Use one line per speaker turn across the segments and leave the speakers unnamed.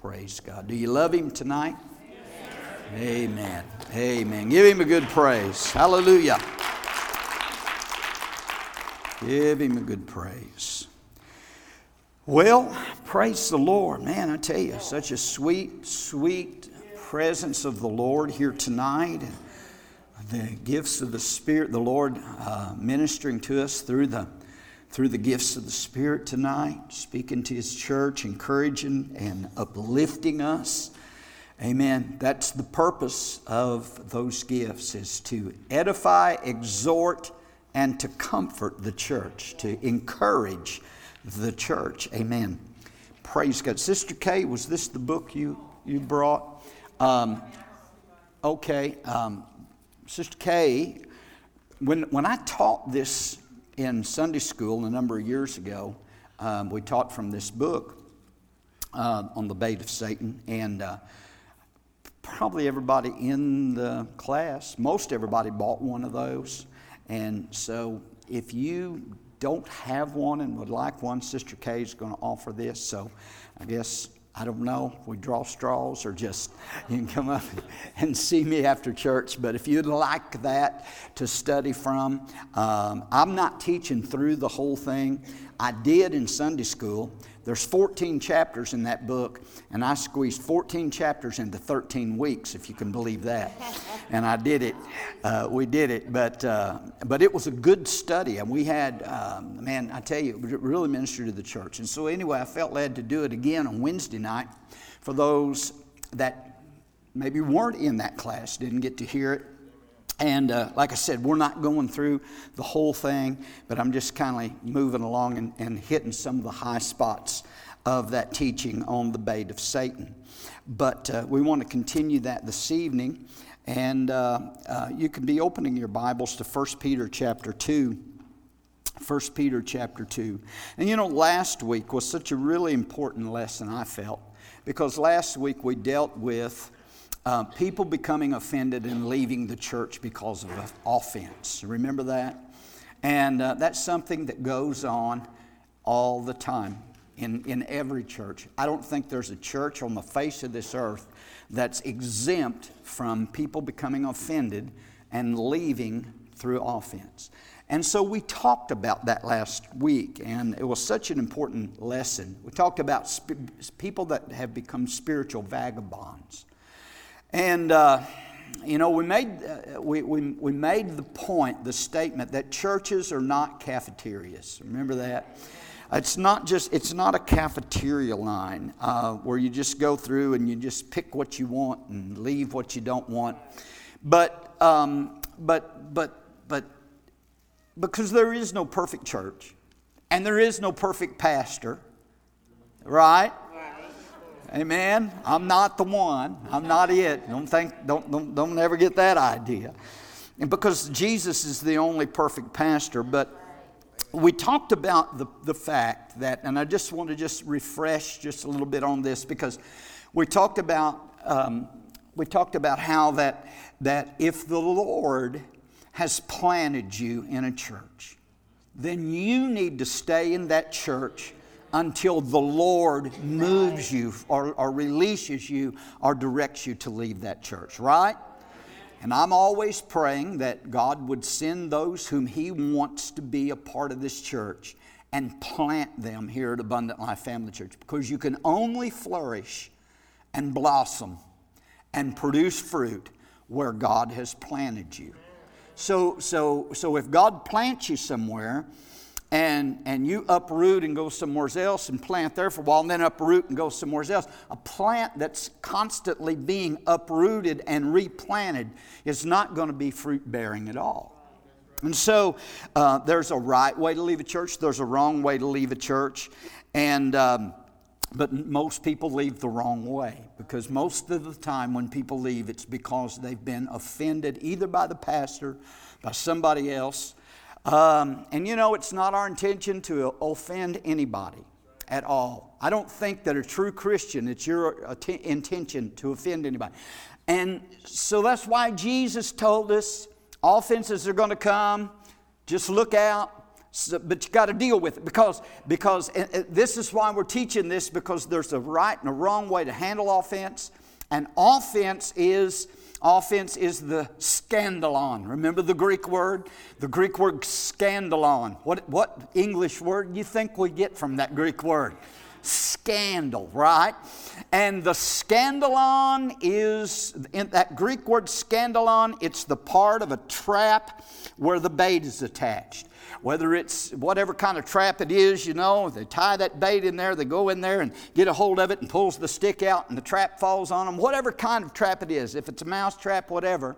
Praise God. Do you love Him tonight? Amen. Amen. Give Him a good praise. Hallelujah. Give Him a good praise. Well, praise the Lord. Man, I tell you, such a sweet, sweet presence of the Lord here tonight. The gifts of the Spirit, the Lord uh, ministering to us through the through the gifts of the Spirit tonight, speaking to His church, encouraging and uplifting us. Amen. That's the purpose of those gifts is to edify, exhort, and to comfort the church, to encourage the church. Amen. Praise God. Sister Kay, was this the book you, you brought? Um, okay. Um, Sister Kay, when, when I taught this in Sunday school a number of years ago, um, we taught from this book uh, on the bait of Satan, and uh, probably everybody in the class, most everybody bought one of those. And so if you don't have one and would like one, Sister Kay is going to offer this. So I guess I don't know if we draw straws or just you can come up and see me after church. But if you'd like that to study from, um, I'm not teaching through the whole thing. I did in Sunday school. There's 14 chapters in that book, and I squeezed 14 chapters into 13 weeks, if you can believe that. And I did it. Uh, we did it, but uh, but it was a good study, and we had um, man, I tell you, it really ministered to the church. And so anyway, I felt led to do it again on Wednesday night for those that maybe weren't in that class, didn't get to hear it. And uh, like I said, we're not going through the whole thing, but I'm just kind of moving along and, and, hitting some of the high spots of that teaching on the bait of Satan. But uh, we want to continue that this evening. And uh, uh you can be opening your Bibles to 1 Peter chapter 2. 1 Peter chapter 2. And you know, last week was such a really important lesson, I felt, because last week we dealt with uh, people becoming offended and leaving the church because of offense. Remember that? And uh, that's something that goes on all the time in, in every church. I don't think there's a church on the face of this earth that's exempt from people becoming offended and leaving through offense. And so we talked about that last week, and it was such an important lesson. We talked about sp- people that have become spiritual vagabonds. And, uh, you know, we made, uh, we, we, we made the point, the statement that churches are not cafeterias. Remember that? It's not just, it's not a cafeteria line uh, where you just go through and you just pick what you want and leave what you don't want. But, um, but, but, but, because there is no perfect church and there is no perfect pastor, right? Amen. I'm not the one. I'm not it. Don't think, don't, don't, don't ever get that idea. And because Jesus is the only perfect pastor, but we talked about the, the fact that, and I just want to just refresh just a little bit on this because we talked about, um, we talked about how that, that if the Lord has planted you in a church, then you need to stay in that church until the Lord moves you or, or, releases you or directs you to leave that church, right? And I'm always praying that God would send those whom He wants to be a part of this church and plant them here at Abundant Life Family Church because you can only flourish and blossom and produce fruit where God has planted you. So, so, so if God plants you somewhere, and, and you uproot and go somewhere else and plant there for a while and then uproot and go somewhere else. A plant that's constantly being uprooted and replanted is not going to be fruit bearing at all. And so uh, there's a right way to leave a church, there's a wrong way to leave a church. And, um, but most people leave the wrong way because most of the time when people leave, it's because they've been offended either by the pastor, by somebody else, um, and you know, it's not our intention to offend anybody at all. I don't think that a true Christian, it's your intention to offend anybody. And so that's why Jesus told us offenses are going to come. Just look out. So, but you got to deal with it because, because this is why we're teaching this because there's a right and a wrong way to handle offense. And offense is offense is the scandalon. Remember the Greek word? The Greek word scandalon. What, what English word you think we get from that Greek word? Scandal, right? And the scandalon is, in that Greek word scandalon, it's the part of a trap where the bait is attached whether it's whatever kind of trap it is, you know, they tie that bait in there, they go in there and get a hold of it and pulls the stick out and the trap falls on them, whatever kind of trap it is, if it's a mouse trap, whatever.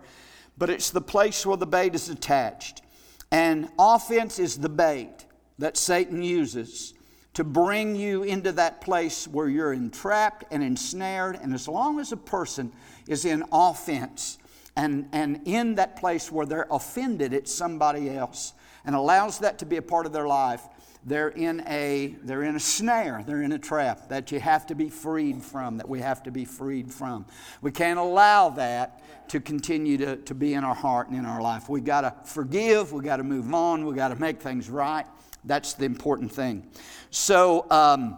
But it's the place where the bait is attached. And offense is the bait that Satan uses to bring you into that place where you're entrapped and ensnared. And as long as a person is in offense and, and in that place where they're offended at somebody else, and allows that to be a part of their life, they're in a they're in a snare they're in a trap that you have to be freed from that we have to be freed from. We can't allow that to continue to, to be in our heart and in our life. We've got to forgive we've got to move on we've got to make things right. That's the important thing. So um,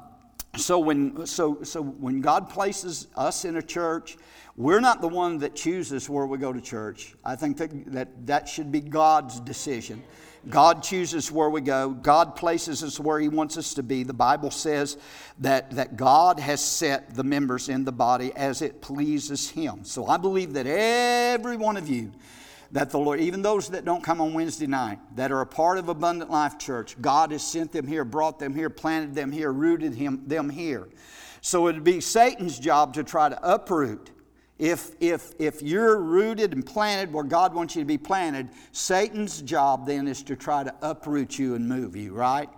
so when so so when god places us in a church we're not the one that chooses where we go to church i think that that, that should be god's decision God chooses where we go. God places us where He wants us to be. The Bible says that, that God has set the members in the body as it pleases Him. So I believe that every one of you, that the Lord, even those that don't come on Wednesday night, that are a part of Abundant Life Church, God has sent them here, brought them here, planted them here, rooted him, them here. So it'd be Satan's job to try to uproot if, if, if you're rooted and planted where God wants you to be planted, Satan's job then is to try to uproot you and move you, right?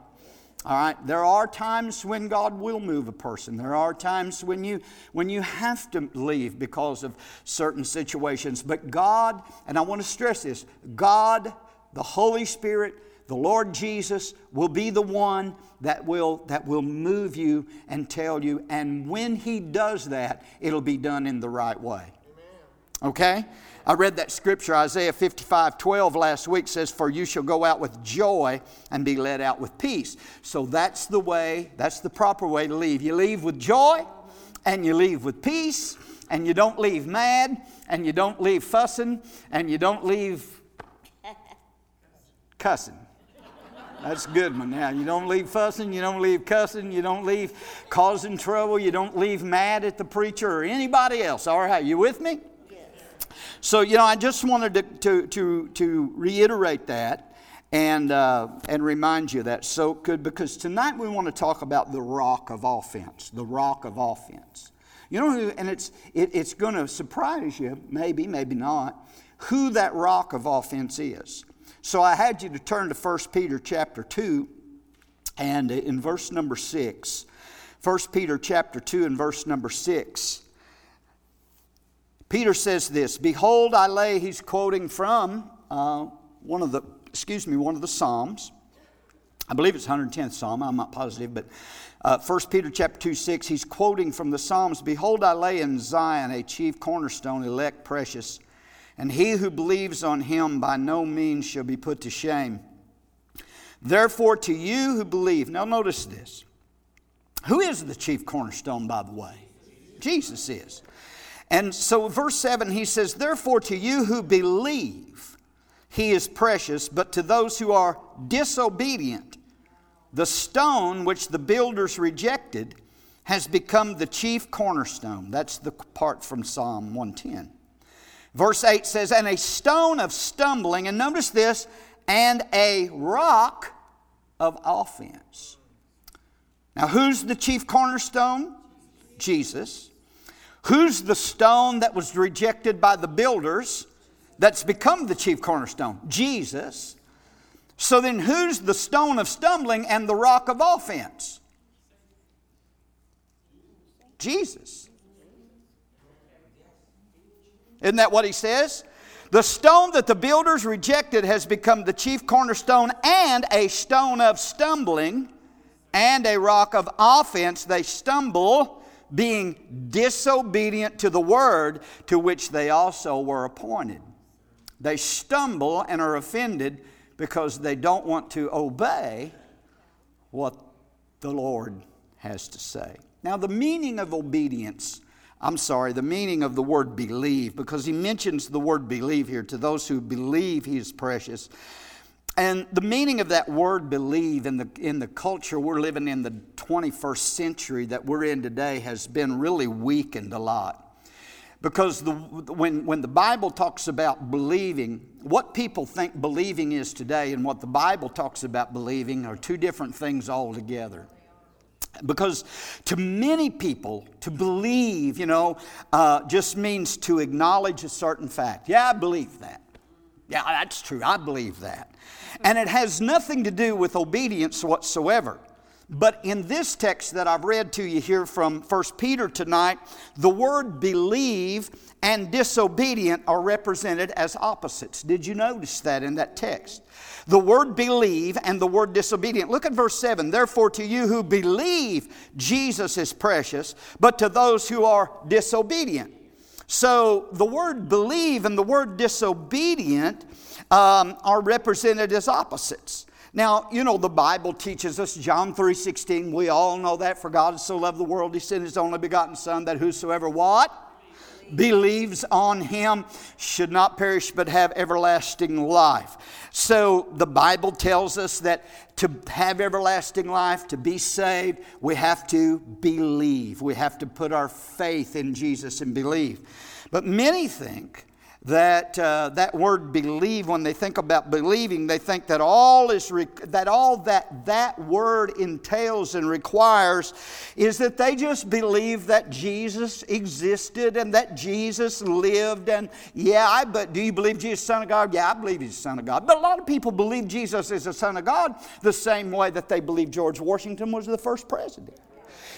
All right. There are times when God will move a person. There are times when you when you have to leave because of certain situations. But God, and I want to stress this, God, the Holy Spirit, the Lord Jesus will be the one that will, that will move you and tell you. And when He does that, it'll be done in the right way. Okay? I read that scripture, Isaiah 55 12 last week says, For you shall go out with joy and be led out with peace. So that's the way, that's the proper way to leave. You leave with joy and you leave with peace and you don't leave mad and you don't leave fussing and you don't leave cussing. That's a good one. Now, you don't leave fussing, you don't leave cussing, you don't leave causing trouble, you don't leave mad at the preacher or anybody else. All right, you with me? Yes. So, you know, I just wanted to, to, to, to reiterate that and, uh, and remind you that so good because tonight we want to talk about the rock of offense, the rock of offense. You know, and it's, it, it's going to surprise you, maybe, maybe not, who that rock of offense is. So I had you to turn to 1 Peter chapter 2 and in verse number 6. 1 Peter chapter 2 and verse number 6. Peter says this Behold, I lay, he's quoting from uh, one of the, excuse me, one of the Psalms. I believe it's 110th Psalm, I'm not positive, but uh, 1 Peter chapter 2, 6, he's quoting from the Psalms Behold, I lay in Zion a chief cornerstone, elect, precious and he who believes on him by no means shall be put to shame. Therefore, to you who believe, now notice this. Who is the chief cornerstone, by the way? Jesus is. And so, verse 7, he says, Therefore, to you who believe, he is precious, but to those who are disobedient, the stone which the builders rejected has become the chief cornerstone. That's the part from Psalm 110. Verse 8 says, And a stone of stumbling, and notice this, and a rock of offense. Now, who's the chief cornerstone? Jesus. Who's the stone that was rejected by the builders that's become the chief cornerstone? Jesus. So then, who's the stone of stumbling and the rock of offense? Jesus. Isn't that what he says? The stone that the builders rejected has become the chief cornerstone and a stone of stumbling and a rock of offense. They stumble, being disobedient to the word to which they also were appointed. They stumble and are offended because they don't want to obey what the Lord has to say. Now, the meaning of obedience, I'm sorry, the meaning of the word believe, because he mentions the word believe here to those who believe he is precious. And the meaning of that word believe in the, in the culture we're living in the 21st century that we're in today has been really weakened a lot. Because the, when, when the Bible talks about believing, what people think believing is today and what the Bible talks about believing are two different things altogether. Because to many people, to believe, you know, uh, just means to acknowledge a certain fact. Yeah, I believe that. Yeah, that's true. I believe that. And it has nothing to do with obedience whatsoever. But in this text that I've read to you here from 1 Peter tonight, the word believe and disobedient are represented as opposites. Did you notice that in that text? The word believe and the word disobedient. Look at verse 7. Therefore, to you who believe Jesus is precious, but to those who are disobedient. So the word believe and the word disobedient um, are represented as opposites. Now, you know, the Bible teaches us, John 3.16, we all know that, for God so loved the world, he sent his only begotten Son, that whosoever what? believes on him should not perish but have everlasting life. So the Bible tells us that to have everlasting life, to be saved, we have to believe. We have to put our faith in Jesus and believe. But many think that uh, that word believe when they think about believing they think that all is that all that that word entails and requires is that they just believe that Jesus existed and that Jesus lived. And yeah I but do you believe Jesus son of God? Yeah I believe he's the son of God. But a lot of people believe Jesus is the son of God the same way that they believe George Washington was the first president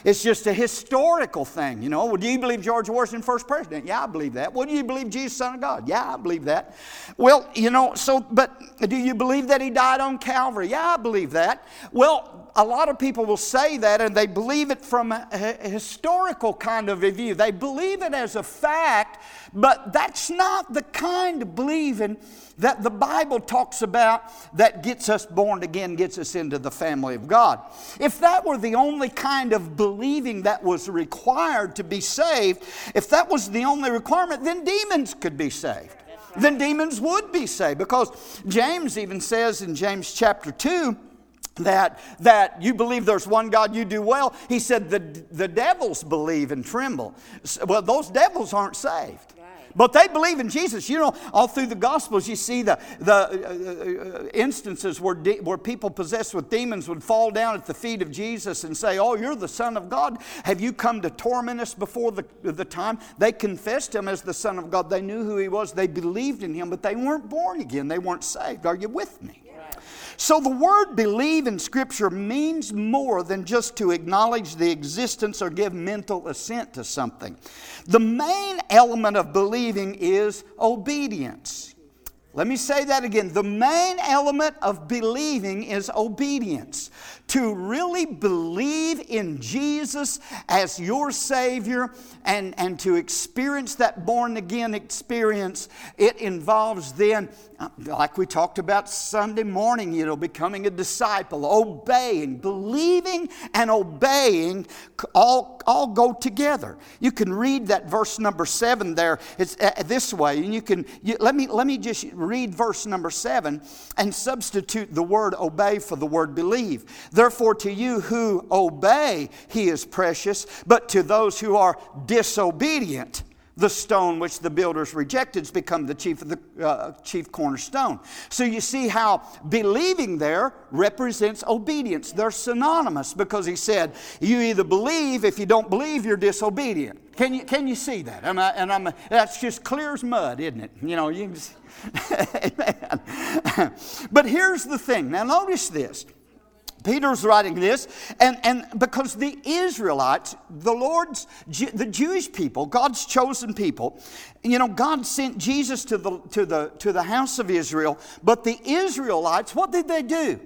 it's just a historical thing, you know. Well, do you believe George Washington first president? Yeah, I believe that. Well, do you believe Jesus, Son of God? Yeah, I believe that. Well, you know, so, but do you believe that he died on Calvary? Yeah, I believe that. Well, a lot of people will say that and they believe it from a, historical kind of a view. They believe it as a fact, but that's not the kind of believing that the Bible talks about that gets us born again, gets us into the family of God. If that were the only kind of believing that was required to be saved, if that was the only requirement, then demons could be saved. Then demons would be saved because James even says in James chapter 2 that, that you believe there's one God, you do well. He said the, the devils believe and tremble. Well, those devils aren't saved. But they believe in Jesus. You know, all through the Gospels, you see the, the uh, uh, instances where, de- where people possessed with demons would fall down at the feet of Jesus and say, Oh, you're the Son of God. Have you come to torment us before the, the time? They confessed him as the Son of God. They knew who he was. They believed in him, but they weren't born again. They weren't saved. Are you with me? So the word believe in Scripture means more than just to acknowledge the existence or give mental assent to something. The main element of believing is obedience. Let me say that again. The main element of believing is obedience to really believe in Jesus as your Savior and, and to experience that born again experience, it involves then, uh, like we talked about Sunday morning, you know, becoming a disciple, obeying, believing and obeying all, all go together. You can read that verse number seven there. It's uh, this way, and you can you, let me let me just read verse number seven and substitute the word obey for the word believe. Therefore, to you who obey, he is precious, but to those who are disobedient, the stone which the builders rejected has become the chief of the uh, chief cornerstone. So you see how believing there represents obedience. They're synonymous because he said, "You either believe. If you don't believe, you're disobedient." Can you can you see that? And, I, and I'm, that's just clear as mud, isn't it? You know, you. Just, Amen. but here's the thing. Now notice this. Peter's writing this, and, and because the Israelites, the Lord's, the Jewish people, God's chosen people, you know, God sent Jesus to the, to the, to the house of Israel, but the Israelites, what did they do?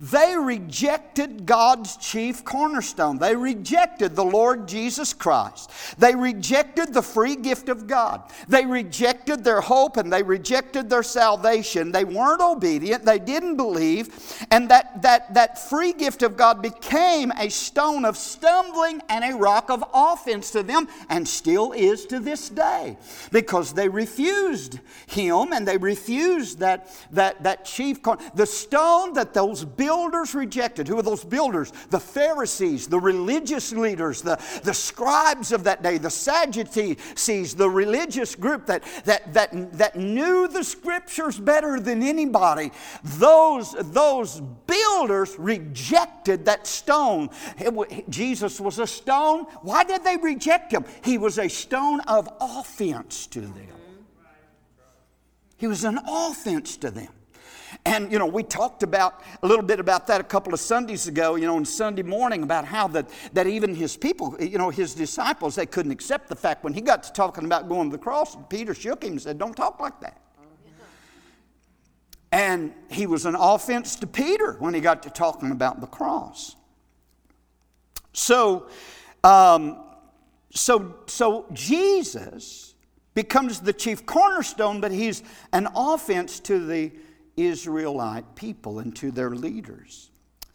They rejected God's chief cornerstone. They rejected the Lord Jesus Christ. They rejected the free gift of God. They rejected their hope and they rejected their salvation. They weren't obedient. They didn't believe. And that, that, that free gift of God became a stone of stumbling and a rock of offense to them and still is to this day because they refused Him and they refused that, that, that chief corner. The stone that those builders rejected. Who are those builders? The Pharisees, the religious leaders, the, the scribes of that day, the Sadducees, the religious group that, that, that, that knew the scriptures better than anybody. Those, those builders rejected that stone. It, Jesus was a stone. Why did they reject him? He was a stone of offense to them. He was an offense to them. And, you know, we talked about a little bit about that a couple of Sundays ago, you know, on Sunday morning about how that, that even his people, you know, his disciples, they couldn't accept the fact when he got to talking about going to the cross, Peter shook him and said, Don't talk like that. And he was an offense to Peter when he got to talking about the cross. So, um, so, so Jesus becomes the chief cornerstone, but he's an offense to the Israelite people and to their leaders.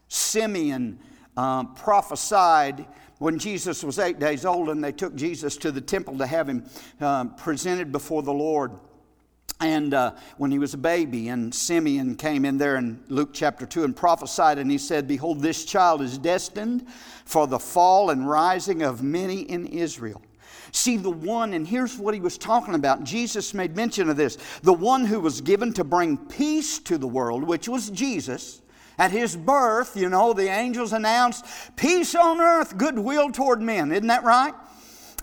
Simeon uh, prophesied when Jesus was eight days old, and they took Jesus to the temple to have him uh, presented before the Lord. And uh, when he was a baby, and Simeon came in there in Luke chapter 2 and prophesied, and he said, Behold, this child is destined for the fall and rising of many in Israel See, the one, and here's what he was talking about. Jesus made mention of this the one who was given to bring peace to the world, which was Jesus. At his birth, you know, the angels announced peace on earth, goodwill toward men. Isn't that right?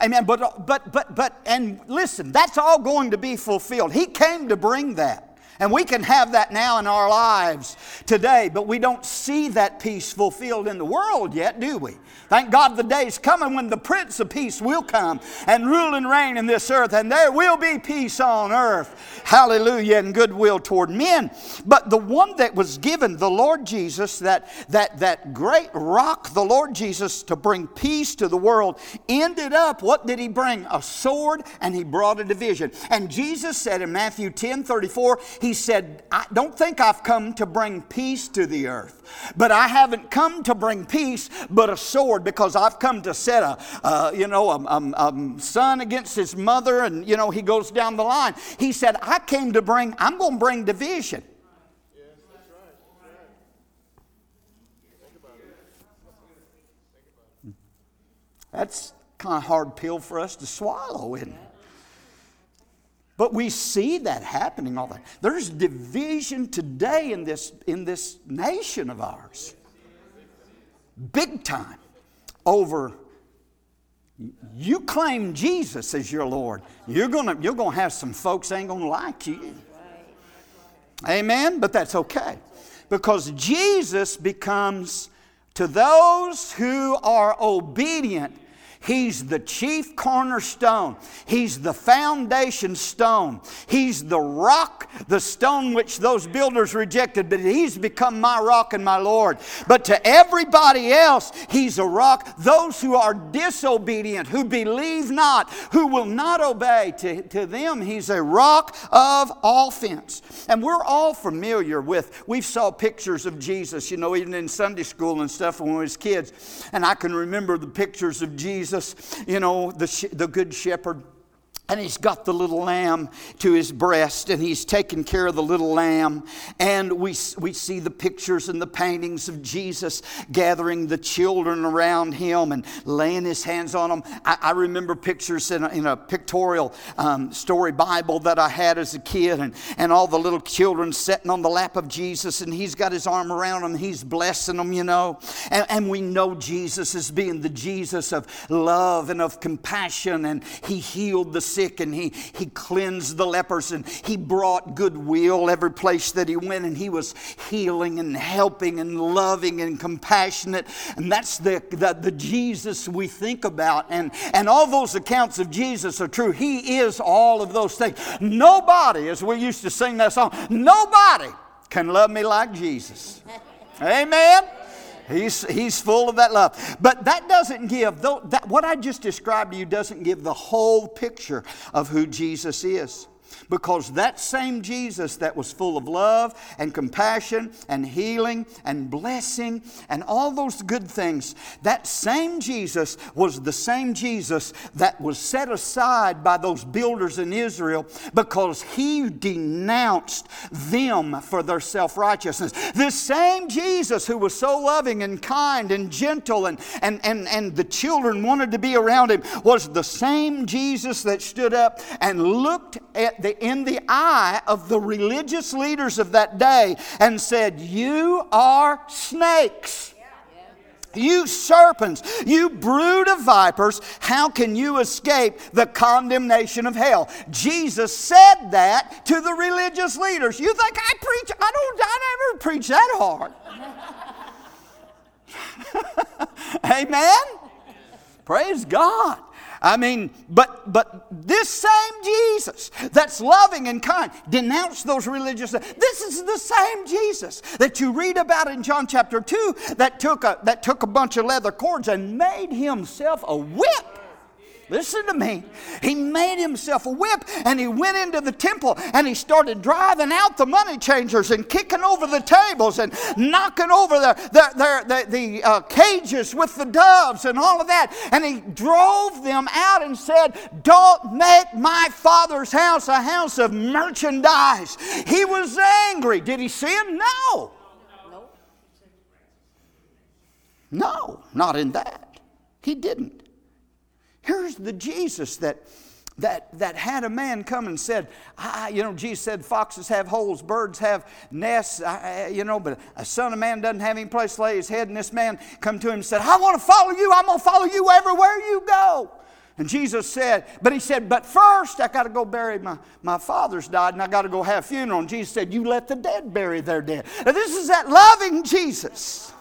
Amen. But, but, but, but, and listen, that's all going to be fulfilled. He came to bring that. And we can have that now in our lives today, but we don't see that peace fulfilled in the world yet, do we? Thank God the day is coming when the Prince of Peace will come and rule and reign in this earth, and there will be peace on earth. Hallelujah, and goodwill toward men. But the one that was given, the Lord Jesus, that, that, that great rock, the Lord Jesus, to bring peace to the world, ended up, what did he bring? A sword, and he brought a division. And Jesus said in Matthew 10 34, he he said, I don't think I've come to bring peace to the earth, but I haven't come to bring peace but a sword because I've come to set a, uh, you know, a, a, a son against his mother, and, you know, he goes down the line. He said, I came to bring, I'm going to bring division. That's kind of hard pill for us to swallow, isn't it? But we see that happening all the time. There's division today in this, in this nation of ours. Big time. Over you claim Jesus as your Lord. You're gonna, you're gonna have some folks ain't gonna like you. Amen? But that's okay. Because Jesus becomes to those who are obedient He's the chief cornerstone. He's the foundation stone. He's the rock, the stone which those builders rejected, but He's become my rock and my Lord. But to everybody else, He's a rock. Those who are disobedient, who believe not, who will not obey, to, to them, He's a rock of offense. And we're all familiar with, we've saw pictures of Jesus, you know, even in Sunday school and stuff when we was kids. And I can remember the pictures of Jesus Jesus, you know, the, the good shepherd and he's got the little lamb to his breast and he's taking care of the little lamb. And we, we see the pictures and the paintings of jesus gathering the children around him and laying his hands on them i, I remember pictures in a, in a pictorial um, story bible that i had as a kid and, and all the little children sitting on the lap of jesus and he's got his arm around them he's blessing them you know. And, and we know jesus as being the jesus of love and of compassion and he healed the sick sick and he, he cleansed the lepers and he brought goodwill every place that he went and he was healing and helping and loving and compassionate. And that's the, the, the Jesus we think about. And, and all those accounts of Jesus are true. He is all of those things. Nobody, as we used to sing that song, nobody can love me like Jesus. Amen. He's, he's full of that love. But that doesn't give, though, that, what I just described to you doesn't give the whole picture of who Jesus is. Because that same Jesus that was full of love and compassion and healing and blessing and all those good things, that same Jesus was the same Jesus that was set aside by those builders in Israel because he denounced them for their self righteousness. This same Jesus who was so loving and kind and gentle and, and, and, and the children wanted to be around him was the same Jesus that stood up and looked at the in the eye of the religious leaders of that day and said, You are snakes. You serpents, you brood of vipers, how can you escape the condemnation of hell? Jesus said that to the religious leaders. You think I preach? I don't, I never preach that hard. Amen? Praise God. I mean, but but this same Jesus that's loving and kind denounced those religious. This is the same Jesus that you read about in John chapter 2 that took a that took a bunch of leather cords and made himself a whip Listen to me. He made himself a whip and he went into the temple and he started driving out the money changers and kicking over the tables and knocking over the, the, the, the, uh, cages with the doves and all of that. And he drove them out and said, Don't make my father's house a house of merchandise. He was angry. Did he sin? No. No, not in that. He didn't. Here's the Jesus that, that, that had a man come and said, you know, Jesus said foxes have holes, birds have nests, you know, but a son of man doesn't have any place to lay his head. And this man come to him and said, I want to follow you. I'm going to follow you everywhere you go. And Jesus said, but he said, but first I got to go bury my, my father's died and I got to go have a funeral. And Jesus said, you let the dead bury their dead. Now, this is that loving Jesus.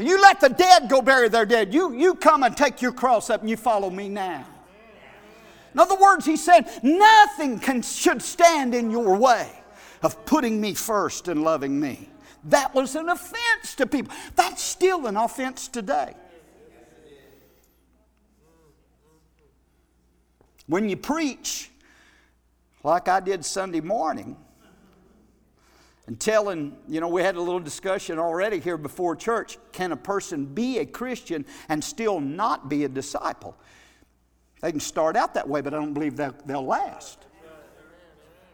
You let the dead go bury their dead. You, you come and take your cross up and you follow me now. In other words, he said, nothing can, should stand in your way of putting me first and loving me. That was an offense to people. That's still an offense today. When you preach, like I did Sunday morning, and telling, you know, we had a little discussion already here before church. Can a person be a Christian and still not be a disciple? They can start out that way, but I don't believe they'll, they'll last.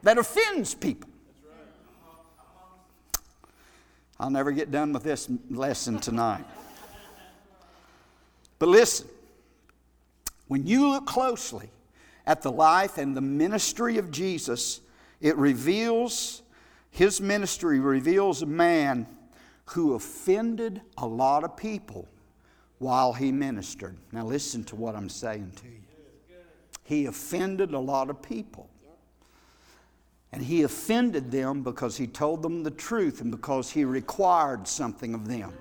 That offends people. I'll never get done with this lesson tonight. But listen, when you look closely at the life and the ministry of Jesus, it reveals his ministry reveals a man who offended a lot of people while he ministered. Now, listen to what I'm saying to you. He offended a lot of people. And he offended them because he told them the truth and because he required something of them.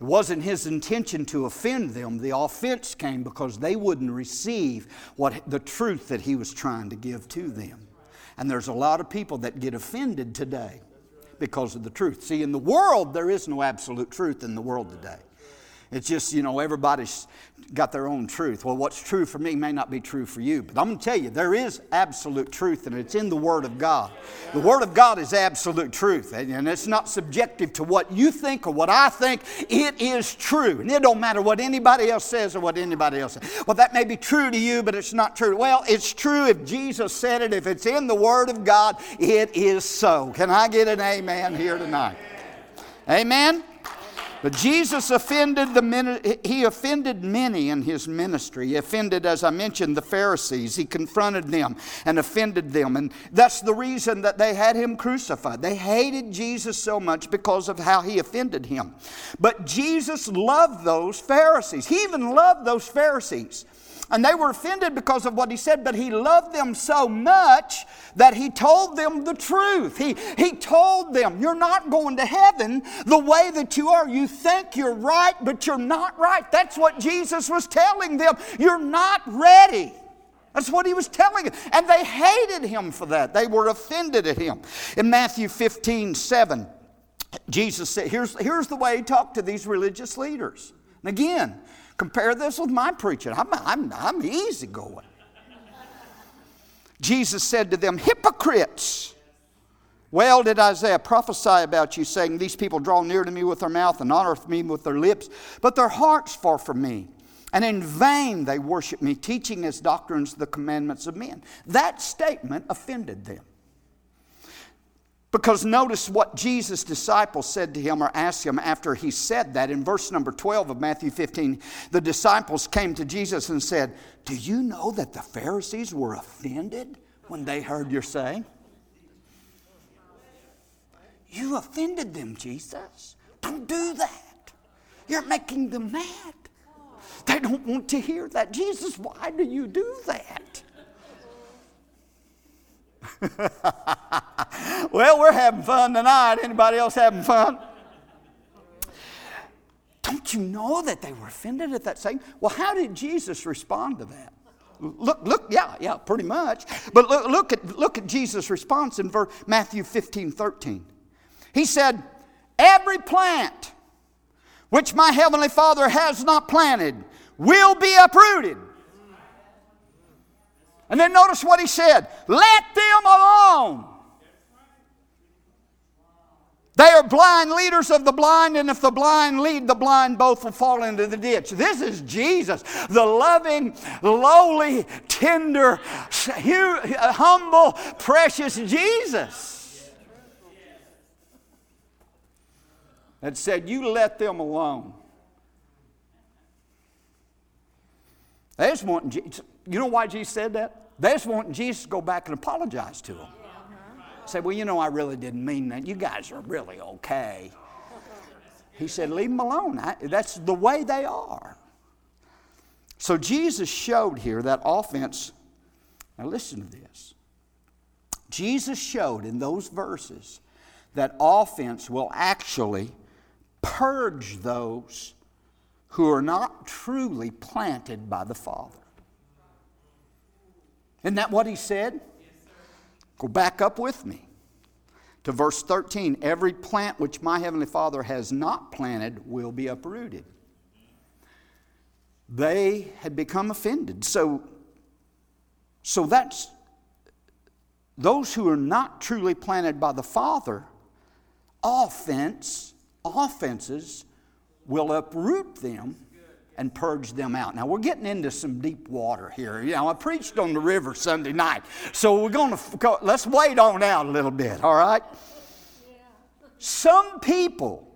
It wasn't his intention to offend them. The offense came because they wouldn't receive what the truth that he was trying to give to them. And there's a lot of people that get offended today because of the truth. See, in the world, there is no absolute truth in the world today. It's just, you know, everybody's got their own truth. Well, what's true for me may not be true for you. But I'm going to tell you, there is absolute truth, and it's in the Word of God. The Word of God is absolute truth, and it's not subjective to what you think or what I think. It is true. And it don't matter what anybody else says or what anybody else says. Well, that may be true to you, but it's not true. Well, it's true if Jesus said it. If it's in the Word of God, it is so. Can I get an amen here tonight? Amen? But Jesus offended the he offended many in his ministry. He offended, as I mentioned, the Pharisees. He confronted them and offended them. And that's the reason that they had him crucified. They hated Jesus so much because of how he offended him. But Jesus loved those Pharisees. He even loved those Pharisees. And they were offended because of what he said, but he loved them so much that he told them the truth. He, he told them, You're not going to heaven the way that you are. You think you're right, but you're not right. That's what Jesus was telling them. You're not ready. That's what he was telling them. And they hated him for that. They were offended at him. In Matthew 15, 7, Jesus said, here's, here's the way he talked to these religious leaders. And again, compare this with my preaching. I'm, I'm, I'm easy going. Jesus said to them, Hypocrites! Well did Isaiah prophesy about you, saying, These people draw near to me with their mouth and honor me with their lips, but their heart's far from me. And in vain they worship me, teaching as doctrines the commandments of men. That statement offended them. Because notice what Jesus' disciples said to him or asked him after he said that. In verse number 12 of Matthew 15, the disciples came to Jesus and said, Do you know that the Pharisees were offended when they heard your saying? You offended them, Jesus. Don't do that. You're making them mad. They don't want to hear that. Jesus, why do you do that? well, we're having fun tonight. Anybody else having fun? Don't you know that they were offended at that saying? Well, how did Jesus respond to that? Look, look, yeah, yeah, pretty much. But look, look at, look at Jesus' response in verse, Matthew 15, 13. He said, Every plant which my heavenly Father has not planted will be uprooted. And then notice what he said let them alone. They are blind leaders of the blind, and if the blind lead the blind, both will fall into the ditch. This is Jesus, the loving, lowly, tender, humble, precious Jesus. That said, You let them alone. They just want Jesus. You know why Jesus said that? They just want Jesus to go back and apologize to them. Say, well, you know, I really didn't mean that. You guys are really okay. He said, leave them alone. I, that's the way they are. So Jesus showed here that offense. Now, listen to this. Jesus showed in those verses that offense will actually purge those who are not truly planted by the Father. Isn't that what he said? Go back up with me to verse 13. Every plant which my heavenly Father has not planted will be uprooted. They had become offended. So, so that's those who are not truly planted by the Father, offense, offenses will uproot them and purge them out. Now, we're getting into some deep water here. You know, I preached on the river Sunday night, so we're going to, let's wait on out a little bit, all right? Some people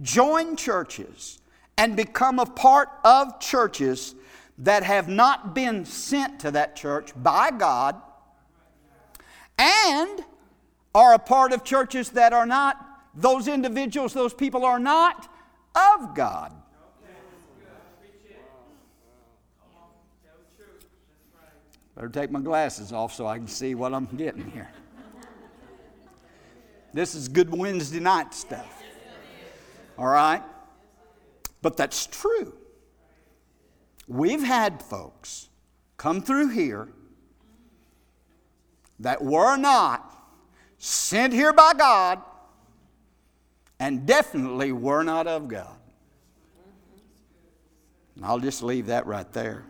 join churches and become a part of churches that have not been sent to that church by God and are a part of churches that are not, those individuals, those people are not of God. Better take my glasses off so I can see what I'm getting here. This is good Wednesday night stuff. All right? But that's true. We've had folks come through here that were not sent here by God and definitely were not of God. And I'll just leave that right there.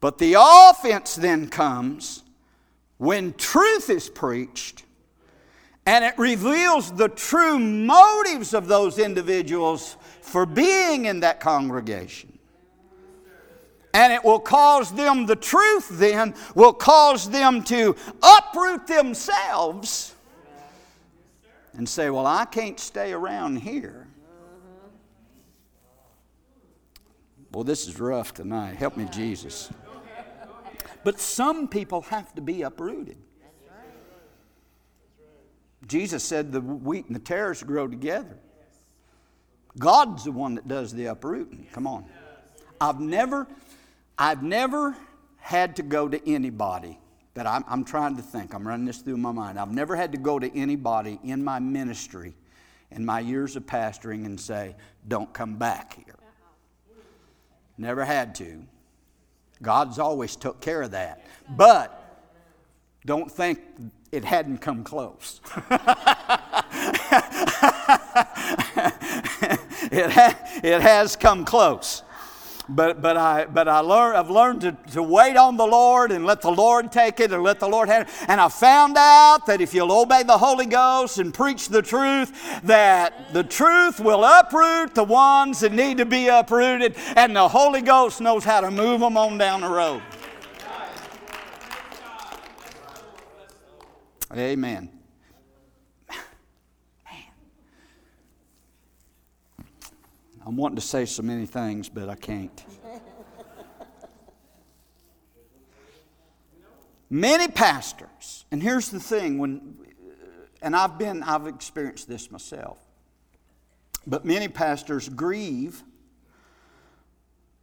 But the offense then comes when truth is preached and it reveals the true motives of those individuals for being in that congregation. And it will cause them, the truth then, will cause them to uproot themselves and say, Well, I can't stay around here. Well, this is rough tonight. Help me, Jesus. But some people have to be uprooted. Jesus said the wheat and the tares grow together. God's the one that does the uprooting. Come on. I've never, I've never had to go to anybody that I'm, I'm trying to think. I'm running this through my mind. I've never had to go to anybody in my ministry in my years of pastoring and say, don't come back here. Never had to. God's always took care of that. But don't think it hadn't come close. it, ha- it has come close. But, but, I, but I learn, I've learned to, to wait on the Lord and let the Lord take it and let the Lord have it. And I found out that if you'll obey the Holy Ghost and preach the truth, that the truth will uproot the ones that need to be uprooted, and the Holy Ghost knows how to move them on down the road. Amen. I'm wanting to say so many things, but I can't. many pastors, and here's the thing when and I've been I've experienced this myself. But many pastors grieve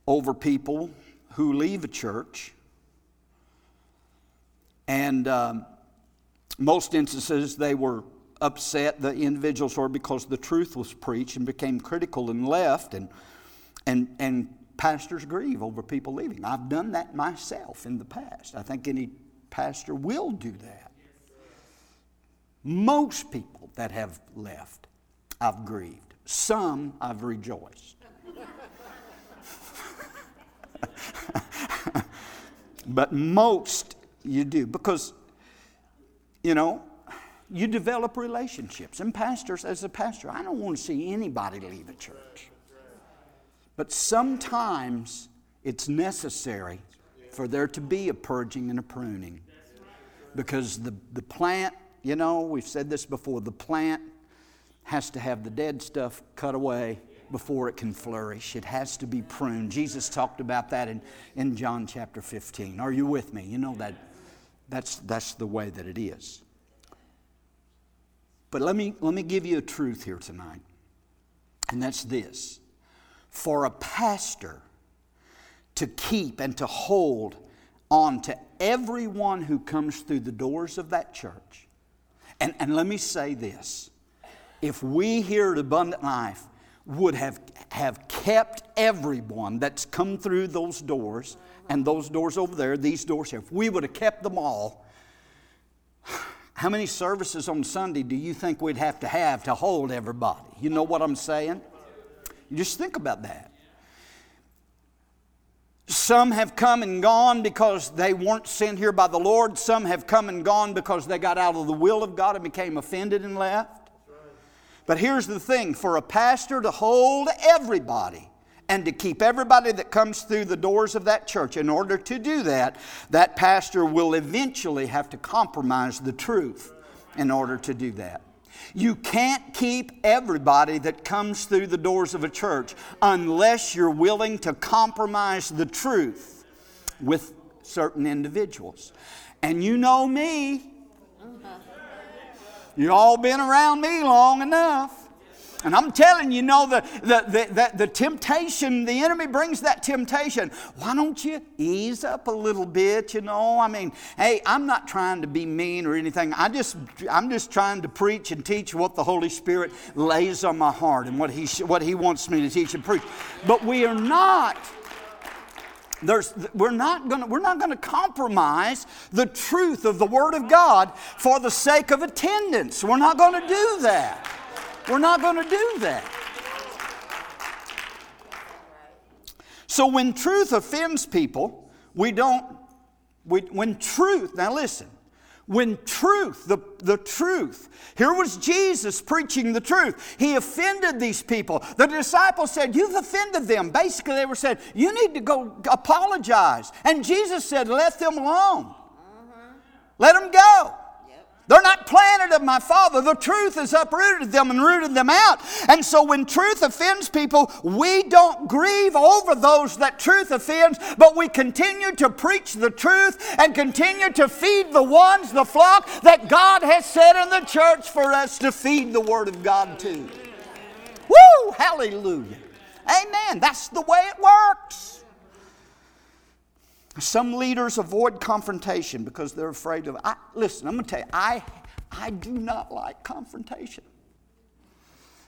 over people who leave a church. And um, most instances, they were upset, the individuals were, because the truth was preached and became critical and left. And, and, and pastors grieve over people leaving. I've done that myself in the past. I think any pastor will do that. Most people that have left, I've grieved. Some I've rejoiced. but most you do because, you know, you develop relationships. And pastors, as a pastor, I don't want to see anybody leave a church. But sometimes it's necessary for there to be a purging and a pruning. Because the, the plant, you know, we've said this before, the plant has to have the dead stuff cut away before it can flourish. It has to be pruned. Jesus talked about that in, in John chapter 15. Are you with me? You know that that's, that's the way that it is. But let me, let me give you a truth here tonight, and that's this. For a pastor to keep and to hold on to everyone who comes through the doors of that church, and, and let me say this if we here at Abundant Life would have, have kept everyone that's come through those doors and those doors over there, these doors here, if we would have kept them all, how many services on Sunday do you think we'd have to have to hold everybody? You know what I'm saying? Just think about that. Some have come and gone because they weren't sent here by the Lord. Some have come and gone because they got out of the will of God and became offended and left. But here's the thing for a pastor to hold everybody and to keep everybody that comes through the doors of that church. In order to do that, that pastor will eventually have to compromise the truth in order to do that. You can't keep everybody that comes through the doors of a church unless you're willing to compromise the truth with certain individuals. And you know me. You all been around me long enough. And I'm telling you, know, the, the, the, the, the temptation, the enemy brings that temptation. Why don't you ease up a little bit, you know? I mean, hey, I'm not trying to be mean or anything. I just, I'm just trying to preach and teach what the Holy Spirit lays on my heart and what he, what he wants me to teach and preach. But we are not there's, we're not going we're not going to compromise the truth of the Word of God for the sake of attendance. We're not going to do that. We're not going to do that. So when truth offends people, we don't, we, when truth, now listen, when truth, the, the truth, here was Jesus preaching the truth. He offended these people. The disciples said, You've offended them. Basically, they were saying, You need to go apologize. And Jesus said, Let them alone. Mm-hmm. Let them go. They're not planted of my Father. The truth has uprooted them and rooted them out. And so when truth offends people, we don't grieve over those that truth offends, but we continue to preach the truth and continue to feed the ones, the flock that God has set in the church for us to feed the Word of God to. Woo! Hallelujah. Amen. That's the way it works. Some leaders avoid confrontation because they're afraid of. I, listen, I'm going to tell you, I, I do not like confrontation.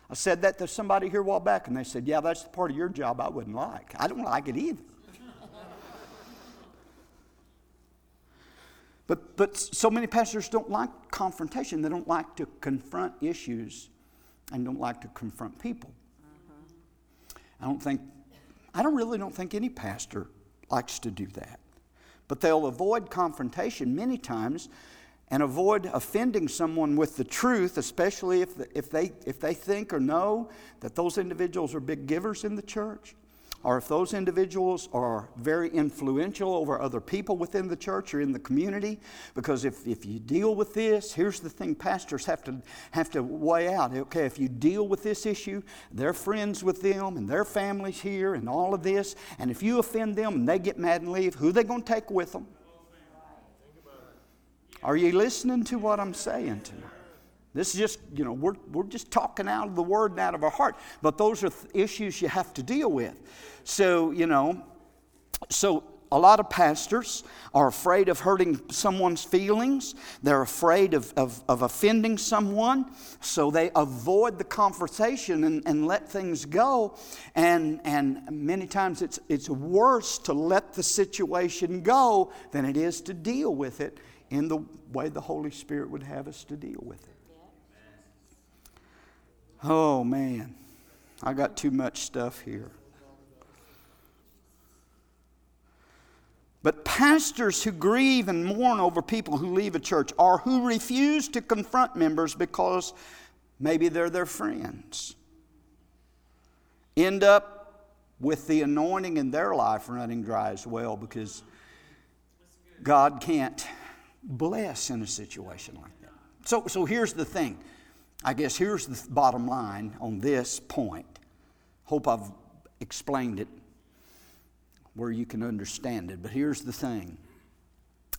I said that to somebody here a while back, and they said, Yeah, that's the part of your job I wouldn't like. I don't like it either. But, but so many pastors don't like confrontation. They don't like to confront issues and don't like to confront people. Mm-hmm. I don't think, I don't really don't think any pastor likes to do that. But they'll avoid confrontation many times and avoid offending someone with the truth, especially if, the, if, they, if they think or know that those individuals are big givers in the church or if those individuals are very influential over other people within the church or in the community, because if, if you deal with this, here's the thing pastors have to, have to weigh out. Okay, if you deal with this issue, they're friends with them and their families here and all of this, and if you offend them and they get mad and leave, who are they going to take with them? Are you listening to what I'm saying tonight? This is just, you know, we're, we're just talking out of the word and out of our heart. But those are th- issues you have to deal with. So, you know, so a lot of pastors are afraid of hurting someone's feelings. They're afraid of, of, of, offending someone. So they avoid the conversation and, and let things go. And, and many times it's, it's worse to let the situation go than it is to deal with it in the way the Holy Spirit would have us to deal with it. Oh, man. I got too much stuff here. But pastors who grieve and mourn over people who leave a church or who refuse to confront members because maybe they're their friends end up with the anointing in their life running dry as well because God can't bless in a situation like that. So, so here's the thing I guess here's the bottom line on this point. Hope I've explained it where you can understand it. But here's the thing,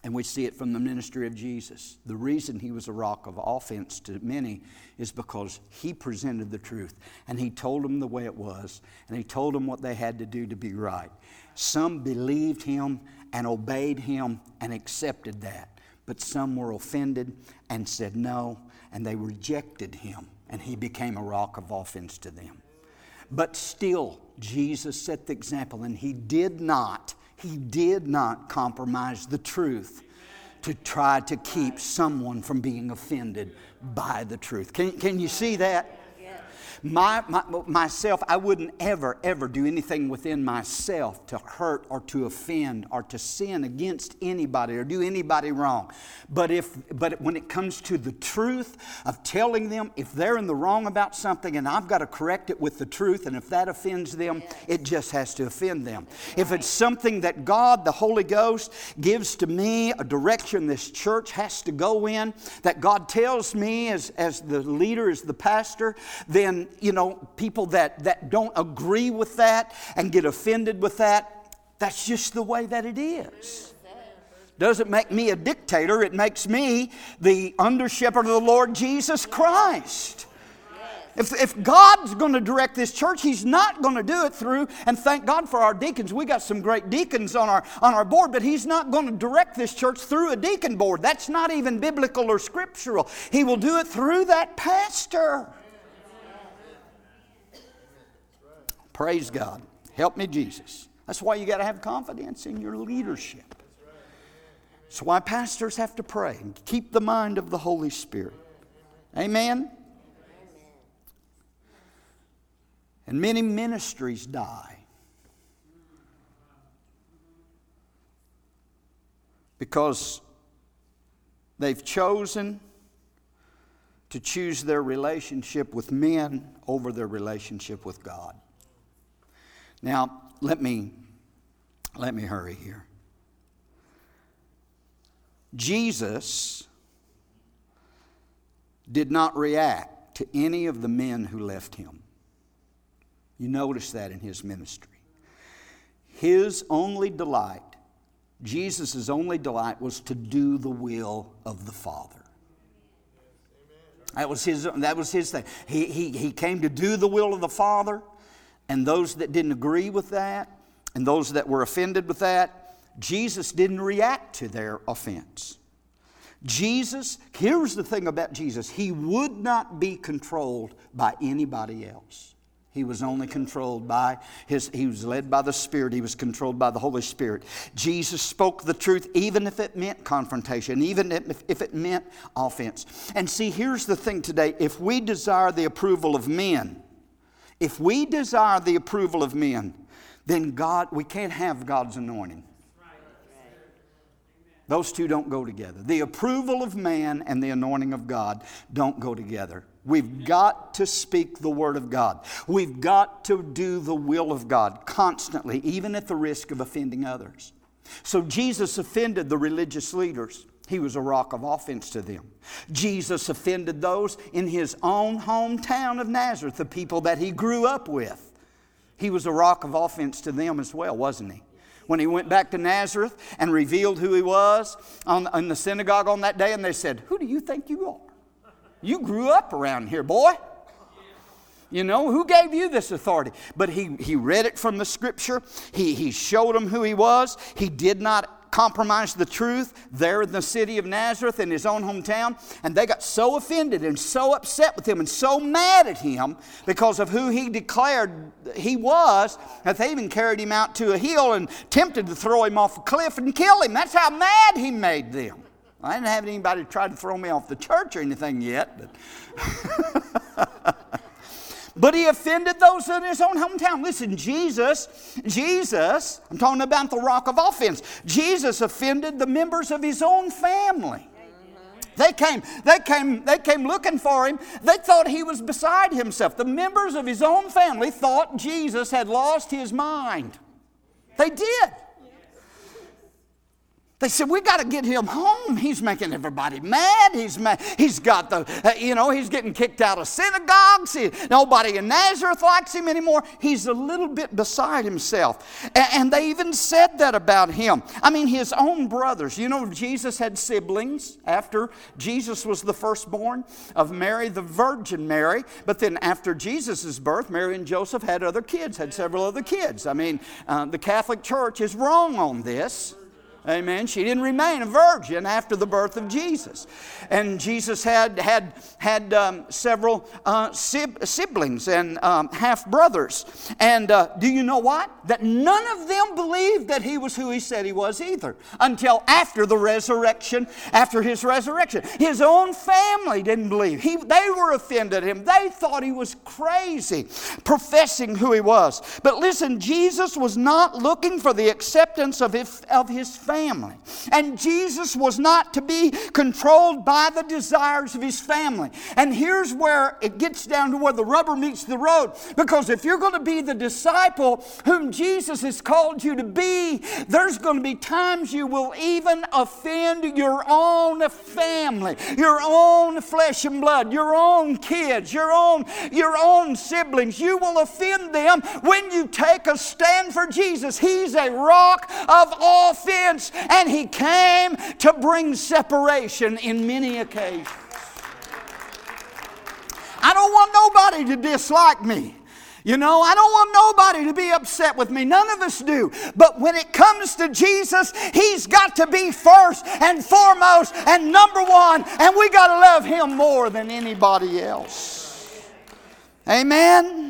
and we see it from the ministry of Jesus. The reason he was a rock of offense to many is because he presented the truth and he told them the way it was and he told them what they had to do to be right. Some believed him and obeyed him and accepted that, but some were offended and said no and they rejected him, and he became a rock of offense to them. But still, Jesus set the example, and he did not, he did not compromise the truth to try to keep someone from being offended by the truth. Can, can you see that? My, my, myself, I wouldn't ever, ever do anything within myself to hurt or to offend or to sin against anybody or do anybody wrong. But, if, but when it comes to the truth of telling them if they're in the wrong about something and I've got to correct it with the truth, and if that offends them, it just has to offend them. If it's something that God, the Holy Ghost, gives to me, a direction this church has to go in, that God tells me as, as the leader, as the pastor, then you know, people that, that don't agree with that and get offended with that, that's just the way that it is. Doesn't make me a dictator, it makes me the under shepherd of the Lord Jesus Christ. If, if God's going to direct this church, He's not going to do it through, and thank God for our deacons. We got some great deacons on our, on our board, but He's not going to direct this church through a deacon board. That's not even biblical or scriptural. He will do it through that pastor. Praise God. Help me, Jesus. That's why you got to have confidence in your leadership. That's why pastors have to pray and keep the mind of the Holy Spirit. Amen? And many ministries die because they've chosen to choose their relationship with men over their relationship with God. Now, let me let me hurry here. Jesus did not react to any of the men who left him. You notice that in his ministry. His only delight, Jesus' only delight, was to do the will of the Father. That was his, that was his thing. He, he, he came to do the will of the Father. And those that didn't agree with that, and those that were offended with that, Jesus didn't react to their offense. Jesus, here's the thing about Jesus He would not be controlled by anybody else. He was only controlled by his, he was led by the Spirit. He was controlled by the Holy Spirit. Jesus spoke the truth, even if it meant confrontation, even if, if it meant offense. And see, here's the thing today if we desire the approval of men, if we desire the approval of men, then God, we can't have God's anointing. Those two don't go together. The approval of man and the anointing of God don't go together. We've got to speak the Word of God. We've got to do the will of God constantly, even at the risk of offending others. So Jesus offended the religious leaders. He was a rock of offense to them. Jesus offended those in his own hometown of Nazareth, the people that he grew up with. He was a rock of offense to them as well, wasn't he? When he went back to Nazareth and revealed who he was on, in the synagogue on that day, and they said, Who do you think you are? You grew up around here, boy. You know, who gave you this authority? But he, he read it from the scripture. He, he showed them who he was. He did not compromise the truth there in the city of Nazareth in his own hometown. And they got so offended and so upset with him and so mad at him because of who he declared he was that they even carried him out to a hill and tempted to throw him off a cliff and kill him. That's how mad he made them. I didn't have anybody try to throw me off the church or anything yet. But, but he offended those in his own hometown. Listen, Jesus, Jesus, I'm talking about the rock of offense. Jesus offended the members of his own family. They came, they came, they came looking for him. They thought he was beside himself. The members of his own family thought Jesus had lost his mind. They did. They said, We got to get him home. He's making everybody mad. He's, mad. he's got the, uh, you know, he's getting kicked out of synagogues. He, nobody in Nazareth likes him anymore. He's a little bit beside himself. And, and they even said that about him. I mean, his own brothers. You know, Jesus had siblings after Jesus was the firstborn of Mary, the Virgin Mary. But then after Jesus' birth, Mary and Joseph had other kids, had several other kids. I mean, uh, the Catholic Church is wrong on this. Amen. She didn't remain a virgin after the birth of Jesus. And Jesus had, had, had um, several uh, siblings and um, half brothers. And uh, do you know what? That none of them believed that he was who he said he was either until after the resurrection, after his resurrection. His own family didn't believe. He, they were offended at him. They thought he was crazy, professing who he was. But listen, Jesus was not looking for the acceptance of his, of his family family. And Jesus was not to be controlled by the desires of his family. And here's where it gets down to where the rubber meets the road. Because if you're going to be the disciple whom Jesus has called you to be, there's going to be times you will even offend your own family, your own flesh and blood, your own kids, your own, your own siblings. You will offend them when you take a stand for Jesus. He's a rock of offense and he came to bring separation in many occasions. I don't want nobody to dislike me. You know, I don't want nobody to be upset with me. None of us do. But when it comes to Jesus, He's got to be first and foremost and number one, and we got to love Him more than anybody else. Amen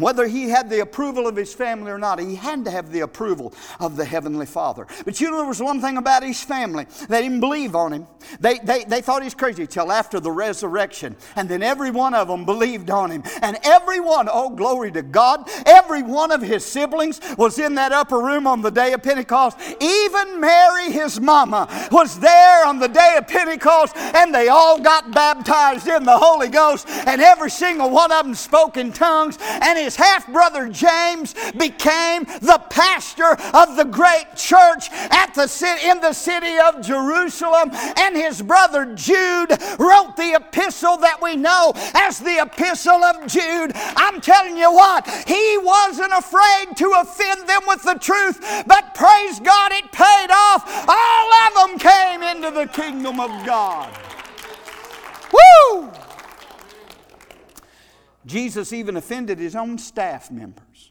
whether he had the approval of his family or not, he had to have the approval of the Heavenly Father. But you know, there was one thing about his family. They didn't believe on him. They, they, they thought he's crazy till after the resurrection. And then every one of them believed on him. And every one, oh, glory to God, every one of his siblings was in that upper room on the day of Pentecost. Even Mary, his mama, was there on the day of Pentecost, and they all got baptized in the Holy Ghost. And every single one of them spoke in tongues. And his half brother James became the pastor of the great church at the city, in the city of Jerusalem. And his brother Jude wrote the epistle that we know as the epistle of Jude. I'm telling you what, he wasn't afraid to offend them with the truth, but praise God, it paid off. All of them came into the kingdom of God. Woo! Jesus even offended his own staff members.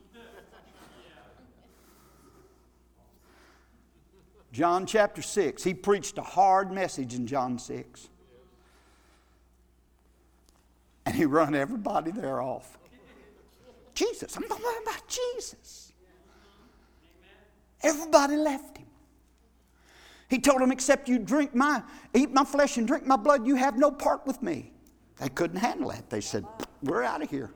John chapter 6, he preached a hard message in John 6. And he run everybody there off. Jesus. I'm talking about Jesus. Everybody left him. He told them, except you drink my, eat my flesh and drink my blood, you have no part with me. They couldn't handle that. They said, We're out of here.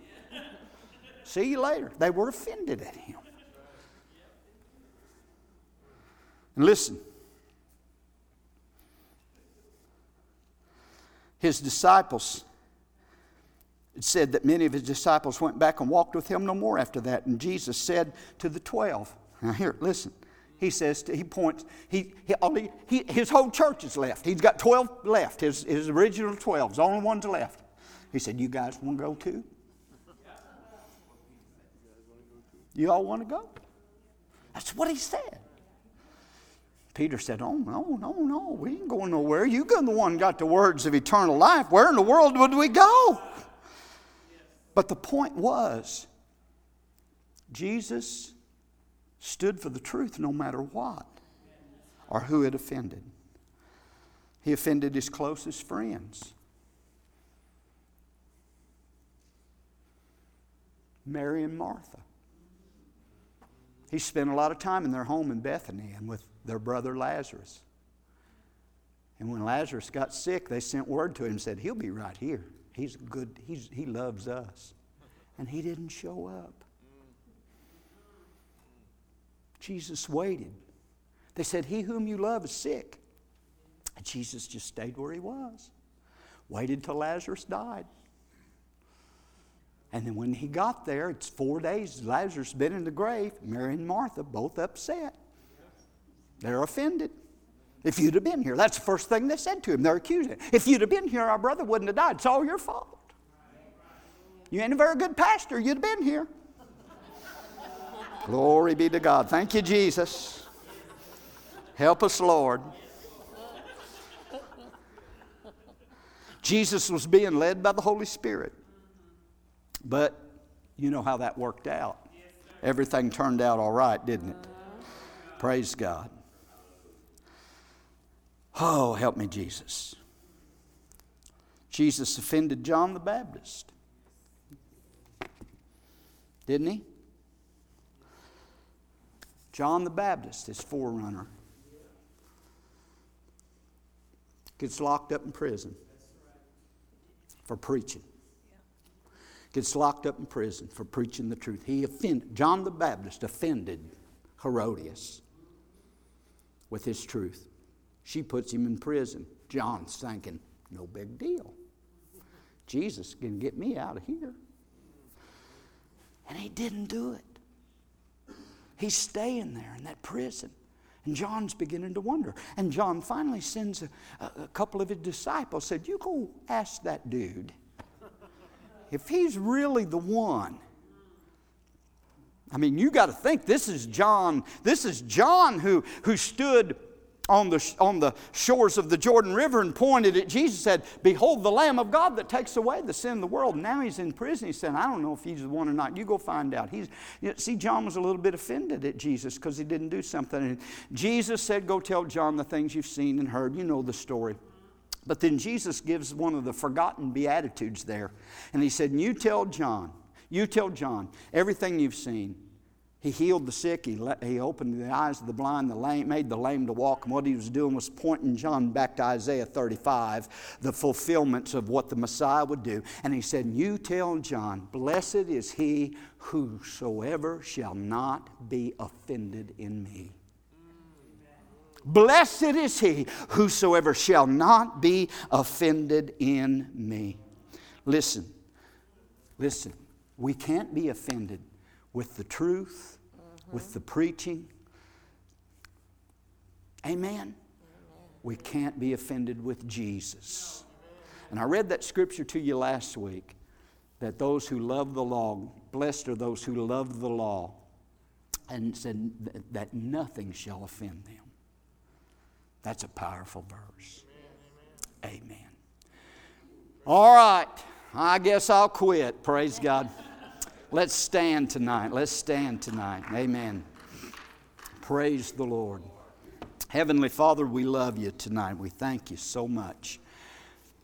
See you later. They were offended at him. And listen, his disciples, it said that many of his disciples went back and walked with him no more after that. And Jesus said to the twelve, now here, listen. He says, to, he points, he, he, only, he, his whole church is left. He's got 12 left, his, his original 12, the only ones left. He said, You guys want to go too? You all want to go? That's what he said. Peter said, Oh, no, no, no, we ain't going nowhere. You are the one got the words of eternal life. Where in the world would we go? But the point was, Jesus stood for the truth no matter what or who it offended. He offended his closest friends. Mary and Martha. He spent a lot of time in their home in Bethany and with their brother Lazarus. And when Lazarus got sick, they sent word to him and said, He'll be right here. He's good, he's, he loves us. And he didn't show up. Jesus waited. They said, He whom you love is sick. And Jesus just stayed where he was, waited till Lazarus died. And then when he got there, it's four days, Lazarus been in the grave, Mary and Martha both upset. They're offended. If you'd have been here, that's the first thing they said to him. They're accusing. If you'd have been here, our brother wouldn't have died. It's all your fault. You ain't a very good pastor. You'd have been here. Glory be to God. Thank you, Jesus. Help us, Lord. Jesus was being led by the Holy Spirit. But you know how that worked out. Everything turned out all right, didn't it? Praise God. Oh, help me, Jesus. Jesus offended John the Baptist. Didn't he? John the Baptist, his forerunner, gets locked up in prison for preaching. Gets locked up in prison for preaching the truth. He offended, John the Baptist offended Herodias with his truth. She puts him in prison. John's thinking, no big deal. Jesus can get me out of here. And he didn't do it. He's staying there in that prison. And John's beginning to wonder. And John finally sends a, a, couple of his disciples, said, You go ask that dude if he's really the one. I mean, you got to think this is John. This is John who, who stood on the, on the shores of the Jordan River and pointed at Jesus said, Behold the Lamb of God that takes away the sin of the world. Now he's in prison. He said, I don't know if he's the one or not. You go find out. He's, you know, see, John was a little bit offended at Jesus because he didn't do something. And Jesus said, Go tell John the things you've seen and heard. You know the story. But then Jesus gives one of the forgotten Beatitudes there. And he said, You tell John, you tell John everything you've seen he healed the sick. He, he opened the eyes of the blind, the lame, made the lame to walk. And what he was doing was pointing John back to Isaiah 35, the fulfillments of what the Messiah would do. And he said, You tell John, blessed is he whosoever shall not be offended in me. Blessed is he whosoever shall not be offended in me. Listen, listen, we can't be offended with the truth, mm-hmm. with the preaching. Amen? We can't be offended with Jesus. And I read that scripture to you last week that those who love the law, blessed are those who love the law, and said that nothing shall offend them. That's a powerful verse. Amen. All right. I guess I'll quit. Praise God. Let's stand tonight. Let's stand tonight. Amen. Praise the Lord. Heavenly Father, we love you tonight. We thank you so much.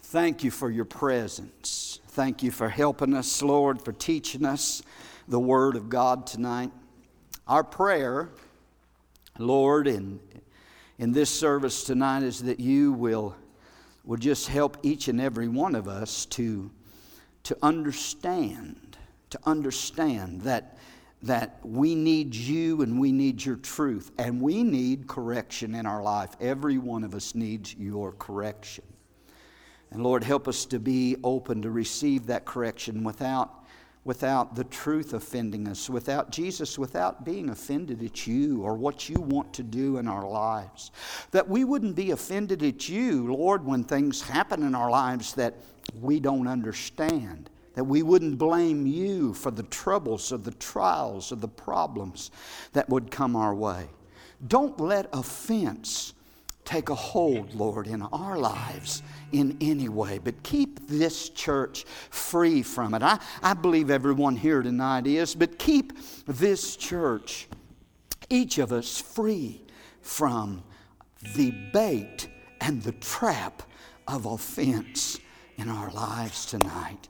Thank you for your presence. Thank you for helping us, Lord, for teaching us. the Word of God tonight. Our prayer, Lord, in, in this service tonight is that you will, will just help each and every one of us to, to understand, to understand that, that we need you and we need your truth, and we need correction in our life. Every one of us needs your correction. And Lord, help us to be open to receive that correction without without the truth offending us, without Jesus, without being offended at you or what you want to do in our lives. That we wouldn't be offended at you, Lord, when things happen in our lives that we don't understand. That we wouldn't blame you for the troubles or the trials or the problems that would come our way. Don't let offense take a hold, Lord, in our lives in any way, but keep this church free from it. I, I believe everyone here tonight is, but keep this church, each of us, free from the bait and the trap of offense in our lives tonight.